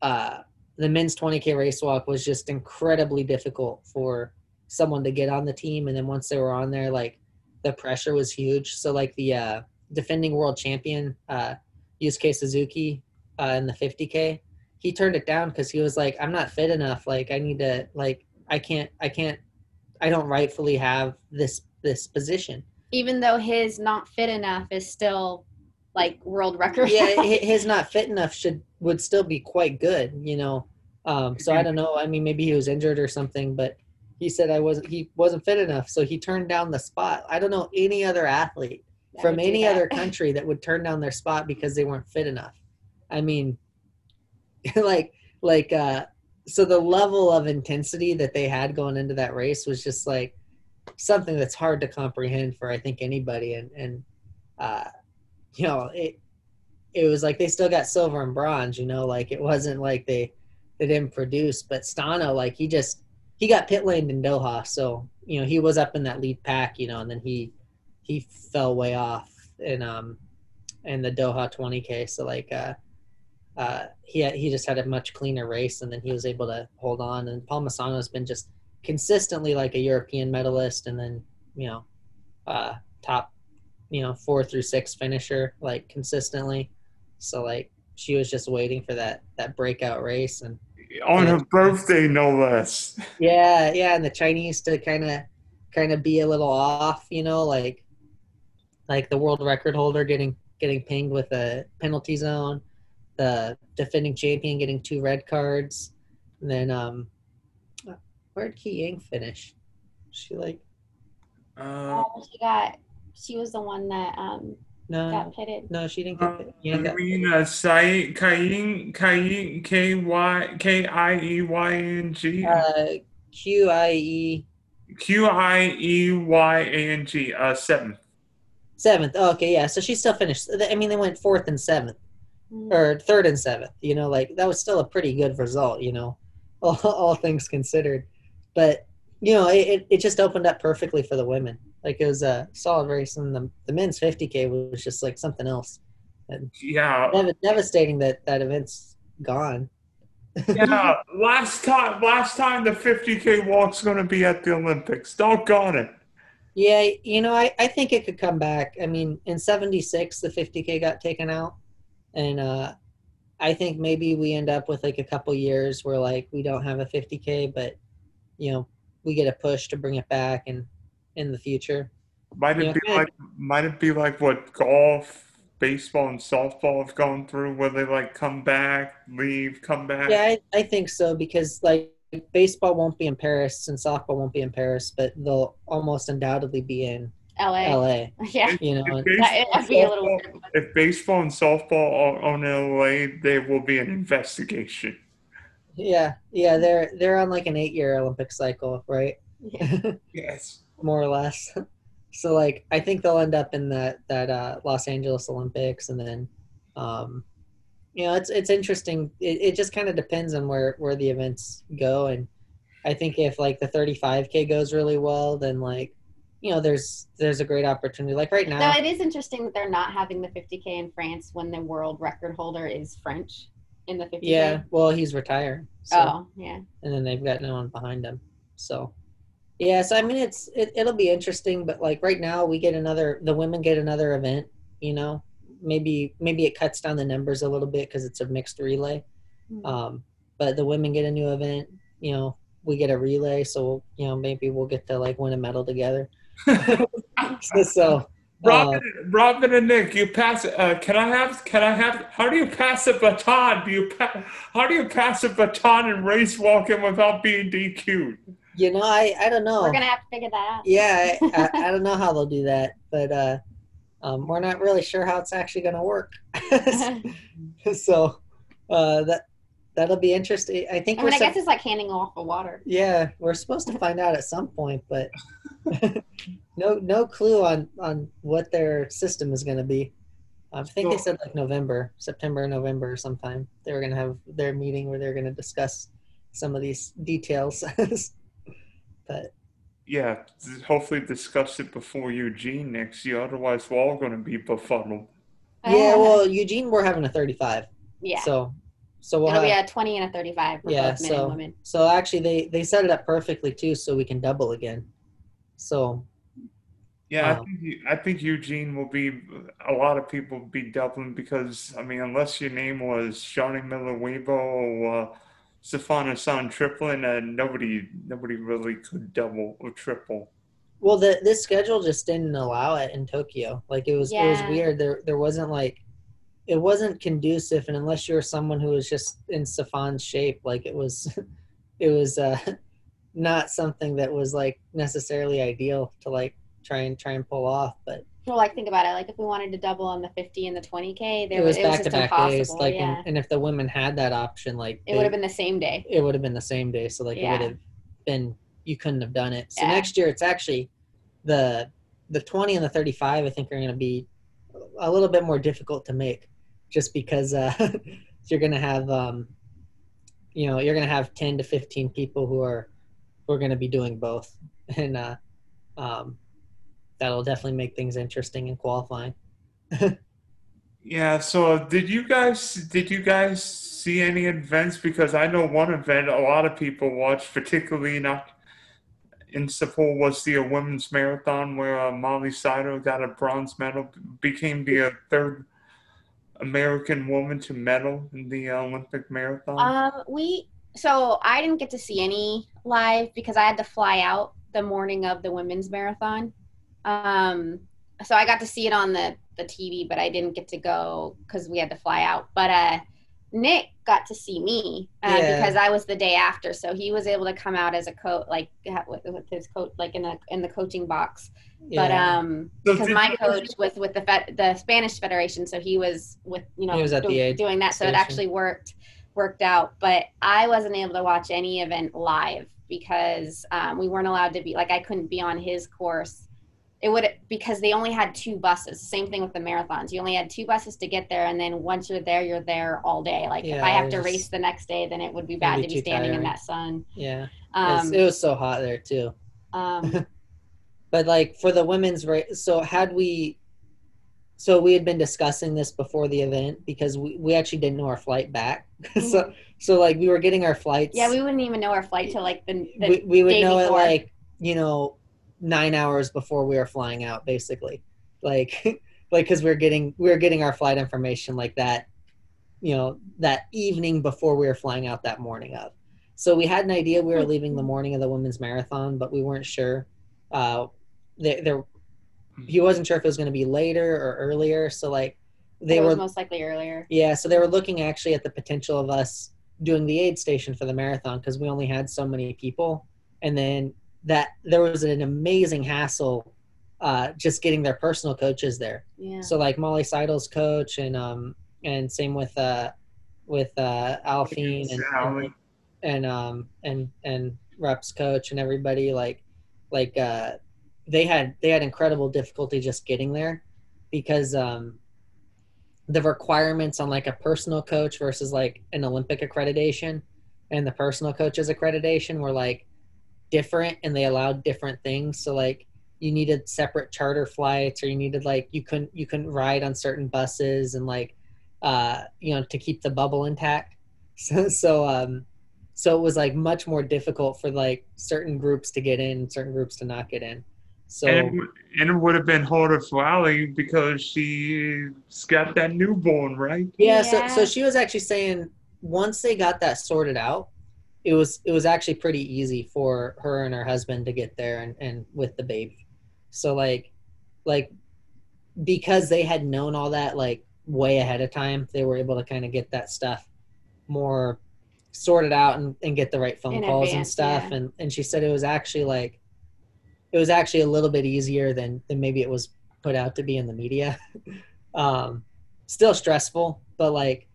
Speaker 2: uh, the men's 20k race walk was just incredibly difficult for someone to get on the team, and then once they were on there, like the pressure was huge. So like the uh, defending world champion uh, Yusuke Suzuki uh, in the 50k, he turned it down because he was like, "I'm not fit enough. Like I need to like I can't I can't I don't rightfully have this this position.
Speaker 3: Even though his not fit enough is still like world record.
Speaker 2: yeah, <laughs> his not fit enough should would still be quite good, you know. Um, so I don't know. I mean, maybe he was injured or something, but he said I wasn't. He wasn't fit enough, so he turned down the spot. I don't know any other athlete that from any other <laughs> country that would turn down their spot because they weren't fit enough. I mean, <laughs> like like uh, so the level of intensity that they had going into that race was just like something that's hard to comprehend for I think anybody. And and uh, you know it it was like they still got silver and bronze. You know, like it wasn't like they they didn't produce. But Stano like he just he got pit laned in Doha, so you know he was up in that lead pack. You know, and then he he fell way off in um in the Doha 20k. So like uh uh, he had, he just had a much cleaner race, and then he was able to hold on. And Palmisano has been just consistently like a European medalist and then, you know, uh, top, you know, four through six finisher, like consistently. So like she was just waiting for that, that breakout race and
Speaker 1: on her birthday, no less. <laughs>
Speaker 2: Yeah. Yeah. And the Chinese to kind of, kind of be a little off, you know, like, like the world record holder getting, getting pinged with a penalty zone. The defending champion getting two red cards. And then um, where did Ki Yang finish? She like
Speaker 1: Uh,
Speaker 3: Oh, she got. She was the one that um
Speaker 2: no
Speaker 3: got pitted.
Speaker 2: no she didn't get
Speaker 1: uh,
Speaker 2: it. Yeah,
Speaker 1: I mean, uh, Sai, Kaiying, Kaiying, K Y K I E Y N G,
Speaker 2: uh, Q I E
Speaker 1: Q I E Y A N G, uh, seventh.
Speaker 2: seventh. Oh, okay, yeah. So she still finished. I mean, they went fourth and seventh. Or mm. third and seventh. You know, like that was still a pretty good result. You know, <laughs> all, all things considered. But you know, it, it, it just opened up perfectly for the women. Like it was uh, a solid race, and the the men's 50k was just like something else.
Speaker 1: Yeah,
Speaker 2: Dev- devastating that that event's gone. <laughs>
Speaker 1: yeah. last time, last time the 50k walk's gonna be at the Olympics. Doggone it.
Speaker 2: Yeah, you know, I, I think it could come back. I mean, in 76, the 50K got taken out. And uh, I think maybe we end up with like a couple years where like we don't have a 50K, but, you know, we get a push to bring it back and in the future.
Speaker 1: Might it
Speaker 2: Yeah.
Speaker 1: be like might it be like what golf, baseball, and softball have gone through, where they like come back, leave, come back?
Speaker 2: Yeah, I, I think so because like baseball won't be in Paris and softball won't be in Paris, but they'll almost undoubtedly be in
Speaker 3: LA.
Speaker 2: LA, <laughs>
Speaker 3: Yeah.
Speaker 2: you know.
Speaker 1: If
Speaker 2: and-
Speaker 3: That- that'd be a little
Speaker 1: baseball, if baseball and softball are on LA, there will be an investigation.
Speaker 2: Yeah, yeah, they're they're on like an eight year Olympic cycle, right?
Speaker 3: Yeah. <laughs>
Speaker 1: Yes.
Speaker 2: more or less. So like I think they'll end up in that that uh, Los Angeles Olympics, and then um, you know it's it's interesting. It, it just kind of depends on where where the events go, and I think if like the 35k goes really well, then like you know there's there's a great opportunity. Like right
Speaker 3: No,
Speaker 2: now,
Speaker 3: it is interesting that they're not having the 50k in France when the world record holder is French in the 50k.
Speaker 2: yeah. Well, he's retired. So.
Speaker 3: Oh, yeah.
Speaker 2: and then they've got no one behind them. So, yeah, so I mean, it's it, it'll be interesting, but like right now, we get another. The women get another event. You know, maybe maybe it cuts down the numbers a little bit because it's a mixed relay.
Speaker 3: Hmm.
Speaker 2: Um, but the women get a new event. You know, we get a relay, so you know maybe we'll get to like win a medal together. So, so <laughs> uh,
Speaker 1: Robyn, Robyn and Nick, you pass. Uh, can I have? Can I have? How do you pass a baton? Do you pa- How do you pass a baton and race walking without being DQ'd?
Speaker 2: you know, I I don't know.
Speaker 3: We're gonna have to figure that out.
Speaker 2: yeah, I, I, I don't know how they'll do that, but uh, um, we're not really sure how it's actually going to work. <laughs> <laughs> so uh, that that'll be interesting. I think
Speaker 3: I mean, I
Speaker 2: sup-
Speaker 3: guess it's like handing off the water.
Speaker 2: yeah, we're supposed to find out at some point, but <laughs> no no clue on on what their system is going to be. I think they said like November, September, November, or sometime. They were going to have their meeting where they're going to discuss some of these details. <laughs> but
Speaker 1: Yeah, hopefully discuss it before Eugene next year. Otherwise, we're all going to be befuddled.
Speaker 2: Oh, yeah, well, Eugene, we're having a 35.
Speaker 3: yeah.
Speaker 2: So, so we'll
Speaker 3: It'll be
Speaker 2: have,
Speaker 3: a 20 and a 35 for
Speaker 2: Yeah,
Speaker 3: both men
Speaker 2: so-
Speaker 3: and women.
Speaker 2: so actually they they set it up perfectly too, so we can double again. So
Speaker 1: Yeah, I
Speaker 2: Wow.
Speaker 1: think I think Eugene will be. A lot of people will be doubling because I mean, unless your name was Shaunae Miller-Uibo or uh, Sifan Hassan Triplin, uh, nobody nobody really could double or triple.
Speaker 2: well, the this schedule just didn't allow it in Tokyo. Like it was it was weird. There there wasn't like it wasn't conducive, and unless you were someone who was just in Sifan's shape, like it was <laughs> it was uh, <laughs> not something that was like necessarily ideal to like try and try and pull off. But
Speaker 3: Well, like think about it. Like if we wanted to double on the 50 and the 20k, there
Speaker 2: it was
Speaker 3: it was
Speaker 2: back to back
Speaker 3: impossible.
Speaker 2: days. Like
Speaker 3: yeah.
Speaker 2: and, and if the women had that option, like
Speaker 3: it would have been the same day.
Speaker 2: it would have been the same day. So like it would have been you couldn't have done it. So
Speaker 3: Yeah.
Speaker 2: next year it's actually the the twenty and the thirty five I think are gonna be a little bit more difficult to make just because uh <laughs> you're gonna have um you know, you're gonna have ten to fifteen people who are who are gonna be doing both. <laughs> And uh um that'll definitely make things interesting and qualifying. <laughs>
Speaker 1: Yeah. So did you guys did you guys see any events? Because I know one event a lot of people watched, particularly not in Sapporo, was the uh, women's marathon where uh, Molly Seidel got a bronze medal, became the uh, third American woman to medal in the Olympic marathon.
Speaker 3: Um, we so I didn't get to see any live because I had to fly out the morning of the women's marathon. Um, so I got to see it on the the TV, but I didn't get to go because we had to fly out. But uh, Nick got to see me uh,
Speaker 2: Yeah.
Speaker 3: because I was the day after, so he was able to come out as a coach, like with, with his coach, like in the in the coaching box. But um, because
Speaker 1: did
Speaker 3: my coach was with the Fed, the Spanish Federation, so he was with you know
Speaker 2: He was at
Speaker 3: do-
Speaker 2: the aid
Speaker 3: doing that, so it actually worked worked out. But I wasn't able to watch any event live because um, we weren't allowed to be like I couldn't be on his course. It would because they only had two buses. Same thing with the marathons. You only had two buses to get there, and then once you're there, you're there all day. Like if I have to
Speaker 2: was
Speaker 3: race the next day, then it would be bad
Speaker 2: be
Speaker 3: to be
Speaker 2: too
Speaker 3: standing in that sun.
Speaker 2: yeah.
Speaker 3: Um,
Speaker 2: it was so hot there too.
Speaker 3: um, <laughs>
Speaker 2: But like for the women's race, so had we, so we had been discussing this before the event because we, we actually didn't know our flight back. <laughs> so so like we were getting our flights.
Speaker 3: yeah, we wouldn't even know our flight till like the, the
Speaker 2: we, we would know it like you know nine hours before we were flying out, basically. Like <laughs> like because we're getting we were getting our flight information like that, you know, that evening before we were flying out that morning of. So we had an idea we were leaving the morning of the women's marathon, but we weren't sure. Uh, there, there, he wasn't sure if it was going to be later or earlier. So like, they
Speaker 3: it
Speaker 2: were
Speaker 3: most likely earlier.
Speaker 2: yeah. So they were looking actually at the potential of us doing the aid station for the marathon because we only had so many people, and then that there was an amazing hassle uh, just getting their personal coaches there.
Speaker 3: Yeah.
Speaker 2: So like Molly Seidel's coach and um and same with uh with uh Aliphine and, and and um and and reps coach and everybody like like uh they had they had incredible difficulty just getting there because um the requirements on like a personal coach versus like an olympic accreditation and the personal coach's accreditation were like different and they allowed different things. So like you needed separate charter flights or you needed like you couldn't you couldn't ride on certain buses and like uh you know to keep the bubble intact. <laughs> So so um so it was like much more difficult for like certain groups to get in certain groups to not get in so
Speaker 1: and, it, would- and it would have been harder for Allie because she's got that newborn, right?
Speaker 2: yeah, so
Speaker 3: Yeah.
Speaker 2: so she was actually saying once they got that sorted out it was it was actually pretty easy for her and her husband to get there and, and with the baby so like like because they had known all that like way ahead of time they were able to kind of get that stuff more sorted out and, and get the right phone
Speaker 3: In
Speaker 2: calls and stuff
Speaker 3: yeah.
Speaker 2: and and she said it was actually like it was actually a little bit easier than than maybe it was put out to be in the media <laughs> um still stressful but like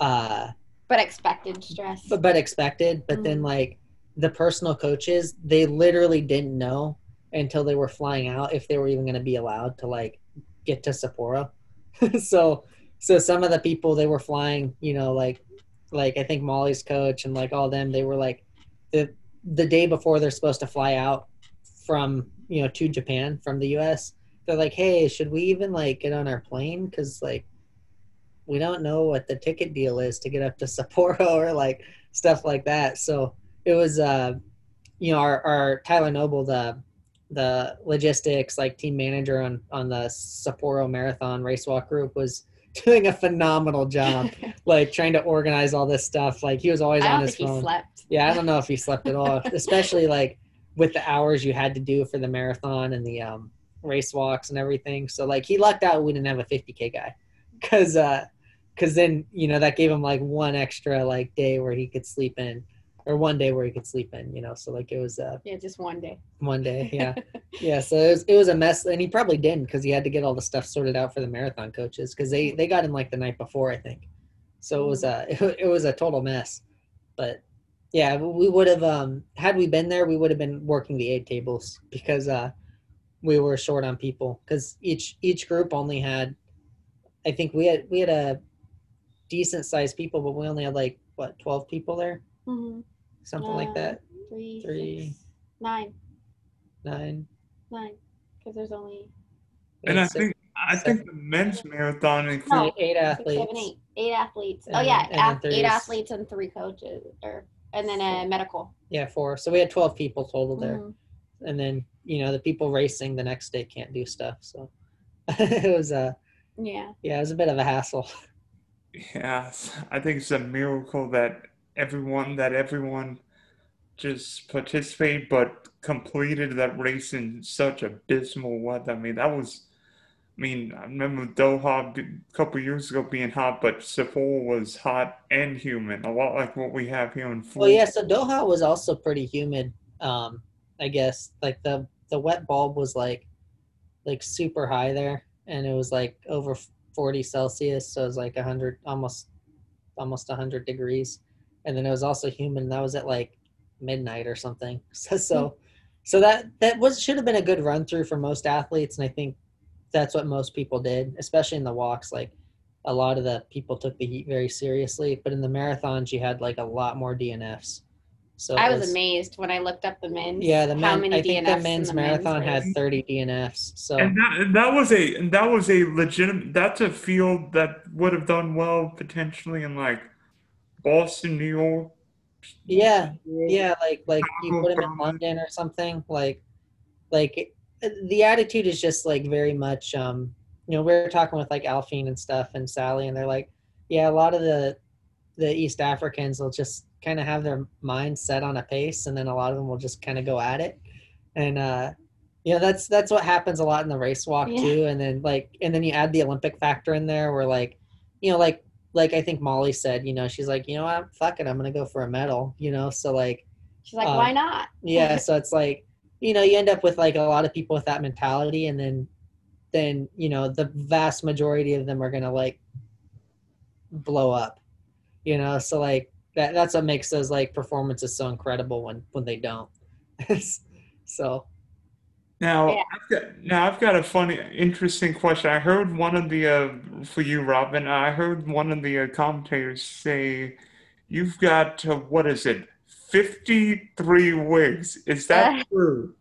Speaker 2: uh
Speaker 3: but expected stress.
Speaker 2: but, but expected but then
Speaker 3: Mhm.
Speaker 2: like the personal coaches they literally didn't know until they were flying out if they were even going to be allowed to like get to sapporo <laughs> so so some of the people they were flying you know like like i think molly's coach and like all them they were like the the day before they're supposed to fly out from you know to japan from the us they're like hey should we even like get on our plane because like we don't know what the ticket deal is to get up to <laughs> Sapporo or like stuff like that. So it was, uh, you know, our, our Tyler Noble, the the logistics like team manager on on the Sapporo Marathon Race Walk group was <laughs> doing a phenomenal job, <laughs> like trying to organize all this stuff. Like he was always
Speaker 3: I
Speaker 2: on his phone.
Speaker 3: slept.
Speaker 2: Yeah, I don't know if he slept at all, especially like with the hours you had to do for the marathon and the um, race walks and everything. So like he lucked out we didn't have a 50k guy, because because then you know that gave him like one extra like day where he could sleep in, or one day where he could sleep in. You know, so like it was uh,
Speaker 3: Yeah, just one day.
Speaker 2: one day. <laughs> Yeah, yeah. So it was it was a mess, and he probably didn't because he had to get all the stuff sorted out for the marathon coaches because they they got him like the night before I think. So it was a <laughs> it was a total mess, but yeah, we would have um had we been there, we would have been working the aid tables because uh we were short on people because each each group only had, I think we had we had a decent sized people, but we only had like what twelve people there,
Speaker 3: Mm-hmm.
Speaker 2: something like that,
Speaker 3: Three,
Speaker 2: Three.
Speaker 3: six, nine,
Speaker 2: nine.
Speaker 3: nine. Because there's only
Speaker 1: And I
Speaker 2: six,
Speaker 1: think I think the men's marathon
Speaker 3: No.
Speaker 2: eight athletes.
Speaker 3: seven, eight. Eight athletes.
Speaker 2: And
Speaker 3: oh yeah,
Speaker 2: and then
Speaker 3: ath-
Speaker 2: there's-
Speaker 3: eight athletes and three coaches, or and then a medical.
Speaker 2: Yeah, four. So we had twelve people total there.
Speaker 3: Mhm.
Speaker 2: and then you know the people racing the next day can't do stuff so <laughs> it was a
Speaker 3: Yeah.
Speaker 2: yeah it was a bit of a hassle
Speaker 1: yeah. I think it's a miracle that everyone that everyone just participated but completed that race in such abysmal weather. I mean that was I mean, I remember Doha a couple years ago being hot, but Seoul was hot and humid, a lot like what we have here in Florida.
Speaker 2: Well, yeah. So Doha was also pretty humid. Um, I guess like the the wet bulb was like like super high there, and it was like over 40 Celsius, so it was like 100, almost almost 100 degrees, and then it was also humid. And that was at like midnight or something. <laughs> So so so that that was should have been a good run through for most athletes, and I think that's what most people did, especially in the walks. Like a lot of the people took the heat very seriously, but in the marathons, you had like a lot more DNFs.
Speaker 3: So I was, was, amazed when I looked up the men's.
Speaker 2: Yeah, the men, how many I think DNFs the men's the marathon men's had 30 DNFs. So
Speaker 1: and that, and that was a and that was a legitimate. That's a field that would have done well potentially in like Boston, New York.
Speaker 2: Yeah, yeah, like like you put him in London or something. Like, like the attitude is just like very much. um You know, we are talking with like Aliphine and stuff and Sally, and they're like, yeah, a lot of the the East Africans will just kind of have their mind set on a pace, and then a lot of them will just kind of go at it. And uh, you know, that's that's what happens a lot in the race walk yeah. too. And then like, and then you add the Olympic factor in there, where like, you know, like like I think Molly said, you know, she's like, you know, I'm fuck it, I'm gonna go for a medal, you know. So like,
Speaker 3: she's like, um, why not?
Speaker 2: yeah. So it's like, you know, you end up with like a lot of people with that mentality, and then then you know the vast majority of them are gonna like blow up you know so like that that's what makes those like performances so incredible when when they don't. <laughs> so
Speaker 1: now, yeah. I've got, now I've got a funny, interesting question. I heard one of the uh, for you, Robyn. I heard one of the uh, commentators say you've got uh, what is it, fifty three wigs? Is that true?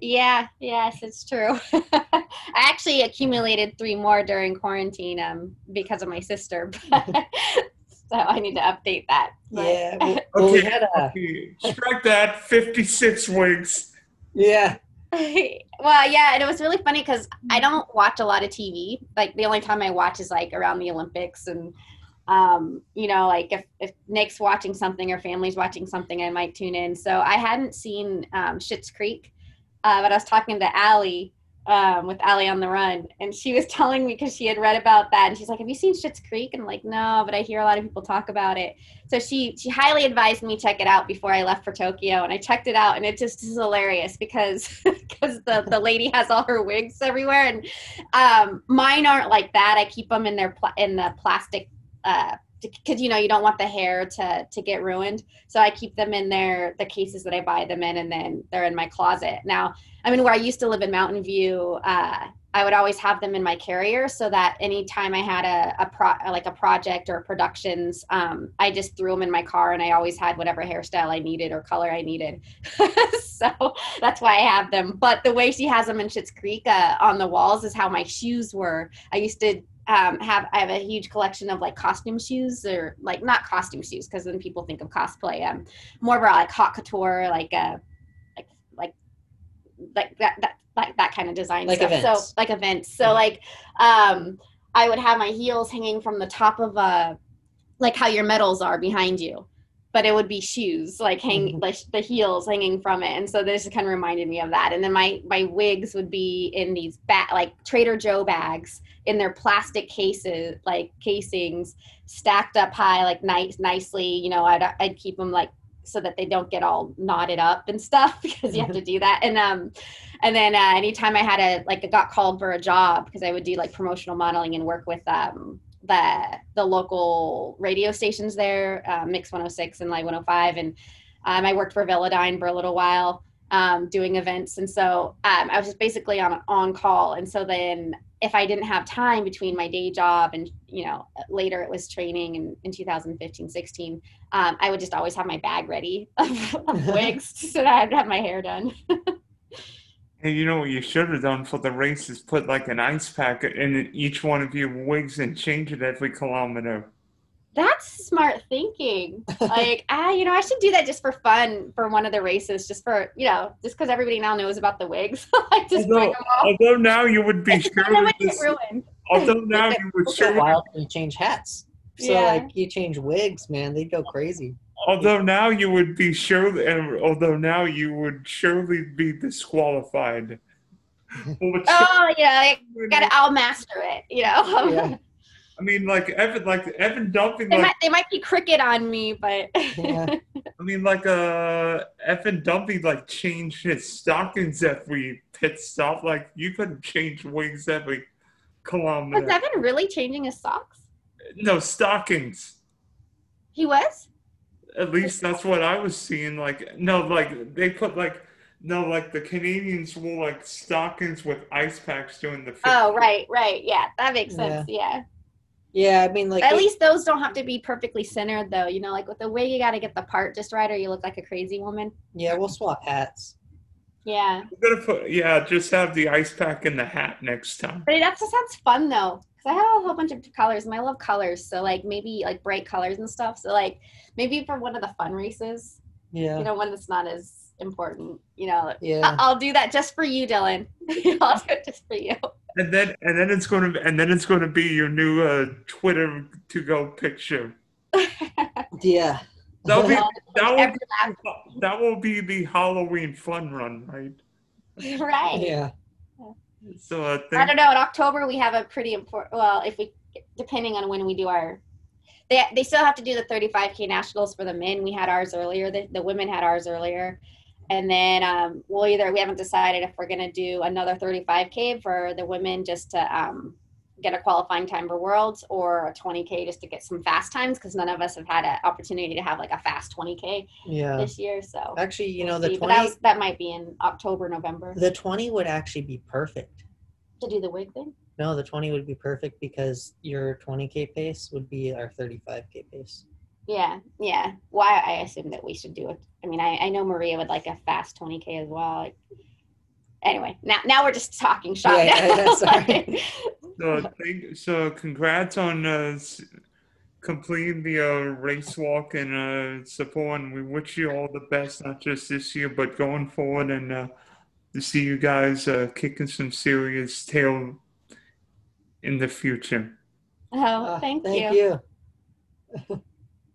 Speaker 3: Yeah, yes, it's true. <laughs> I actually accumulated three more during quarantine um, because of my sister. <laughs> so I need to update that.
Speaker 2: But. Yeah. Well, <laughs>
Speaker 1: well, okay. we had a... okay. Strike that. Fifty-six wigs.
Speaker 2: Yeah.
Speaker 3: well, yeah, and it was really funny because I don't watch a lot of TV. Like the only time I watch is like around the Olympics, and um, you know, like if if Nick's watching something or family's watching something, I might tune in. So I hadn't seen um, Schitt's Creek, uh, but I was talking to Allie um, with Ali on the Run, and she was <laughs> telling me because she had read about that, and she's like, "Have you seen Schitt's Creek?" And I'm like, "No, but I hear a lot of people talk about it." So she she highly advised me check it out before I left for Tokyo, and I checked it out, and it just is hilarious because <laughs> because the the lady has all her wigs everywhere, and um, mine aren't like that. I keep them in their pl- in the plastic. Uh, because you know you don't want the hair to to get ruined. So i keep them in their the cases that i buy them in and then they're in my closet. Now i mean where i used to live in mountain view uh, i would always have them in my carrier so that anytime i had a, a pro like a project or productions um, i just threw them in my car and i always had whatever hairstyle i needed or color i needed. <laughs> So that's why i have them. But the way she has them in Schitt's Creek uh, on the walls is how my shoes were. I used to um, have I have a huge collection of like costume shoes or like not costume shoes because then people think of cosplay. Um, more of like haute couture, like uh, like like like that that like that kind of design
Speaker 2: like
Speaker 3: stuff.
Speaker 2: Events.
Speaker 3: So like events. So mm-hmm. like um, I would have my heels hanging from the top of a uh, like how your medals are behind you but it would be shoes like hang mm-hmm. like the heels hanging from it. And so this kind of reminded me of that. And then my my wigs would be in these bat like trader joe bags in their plastic cases like casings stacked up high like nice nicely. You know i'd, I'd keep them like so that they don't get all knotted up and stuff <laughs> because you have to do that. And um and then uh, anytime i had a like I got called for a job because i would do like promotional modeling and work with um the the local radio stations there, uh, Mix 106 and Live 105, and um, I worked for Velodyne for a little while um, doing events, and so um, I was just basically on on call. And so then, if I didn't have time between my day job and you know later it was training in, in 2015, 16, um, I would just always have my bag ready <laughs> of, of <laughs> wigs so that I'd have my hair done. <laughs>
Speaker 1: Hey, you know what you should have done for the race is put like an ice pack in each one of your wigs and change it every kilometer.
Speaker 3: That's smart thinking. <laughs> Like, ah, you know, I should do that just for fun for one of the races, just for you know, just because everybody now knows about the wigs. <laughs> like, just
Speaker 1: although, although now you would be <laughs> sure. this, although now you would sure.
Speaker 2: Wild you change hats. So yeah. like you change wigs, man, they'd go crazy
Speaker 1: although now you would be surely, although now you would surely be disqualified.
Speaker 3: Oh yeah, I gotta. I'll master it. You know.
Speaker 2: Yeah.
Speaker 1: I mean, like Evan, like Evan Dunfee,
Speaker 3: They
Speaker 1: like
Speaker 3: might they might be cricket on me, but
Speaker 2: Yeah.
Speaker 1: I mean, like uh, Evan Dunfee like changed his stockings every pit stop. Like you couldn't change wings every kilometer.
Speaker 3: was
Speaker 1: kilometer.
Speaker 3: Evan really changing his socks?
Speaker 1: no stockings.
Speaker 3: He was.
Speaker 1: At least that's what I was seeing. Like no, like they put like no, like the Canadians wore like stockings with ice packs during the.
Speaker 3: Oh right, right, yeah, that makes sense. Yeah.
Speaker 2: Yeah, I mean, like
Speaker 3: At
Speaker 2: it-
Speaker 3: least those don't have to be perfectly centered, though. You know, like with the wig, you got to get the part just right, or you look like a crazy woman.
Speaker 2: yeah, we'll swap hats.
Speaker 3: Yeah,
Speaker 1: We're gonna put yeah, just have the ice pack in the hat next time.
Speaker 3: but that just sounds fun though, because I have a whole bunch of colors, and I love colors. So like maybe like bright colors and stuff. So like maybe for one of the fun races,
Speaker 2: Yeah,
Speaker 3: you know, one that's not as important. You know,
Speaker 2: yeah.
Speaker 3: I- I'll do that just for you, Dylan. <laughs> I'll do it just for you.
Speaker 1: And then and then it's gonna and then it's gonna be your new uh, Twitter to go picture. <laughs>
Speaker 2: yeah.
Speaker 1: That'll be that will be, that will be the Halloween fun run, right? <laughs>
Speaker 3: right.
Speaker 2: yeah.
Speaker 1: So uh,
Speaker 3: I don't know. In October, we have a pretty important. Well, if we, depending on when we do our, they they still have to do the 35k nationals for the men. We had ours earlier. The, the women had ours earlier, and then um, we'll either we haven't decided if we're gonna do another 35k for the women just to um, get a qualifying time for worlds or a 20k just to get some fast times because none of us have had an opportunity to have like a fast 20k
Speaker 2: Yeah.
Speaker 3: this year. So
Speaker 2: Actually, you know,
Speaker 3: we'll
Speaker 2: the
Speaker 3: see. But that
Speaker 2: 20,
Speaker 3: was, that might be in October, November
Speaker 2: the 20 would actually be perfect.
Speaker 3: to do the wig thing.
Speaker 2: No, the 20 would be perfect because your 20k pace would be our 35k pace.
Speaker 3: Yeah, yeah. Why I assume that we should do it. I mean, I, I know Maria would like a fast 20k as well. Like, anyway, now now we're just talking shop.
Speaker 2: Yeah, yeah, sorry. <laughs>
Speaker 1: so, thank, so congrats on uh, completing the uh, race walk and uh, support. And we wish you all the best, not just this year, but going forward, and uh, to see you guys uh, kicking some serious tail in the future.
Speaker 3: oh,
Speaker 2: Uh,
Speaker 3: thank,
Speaker 2: thank
Speaker 3: you.
Speaker 2: you. <laughs>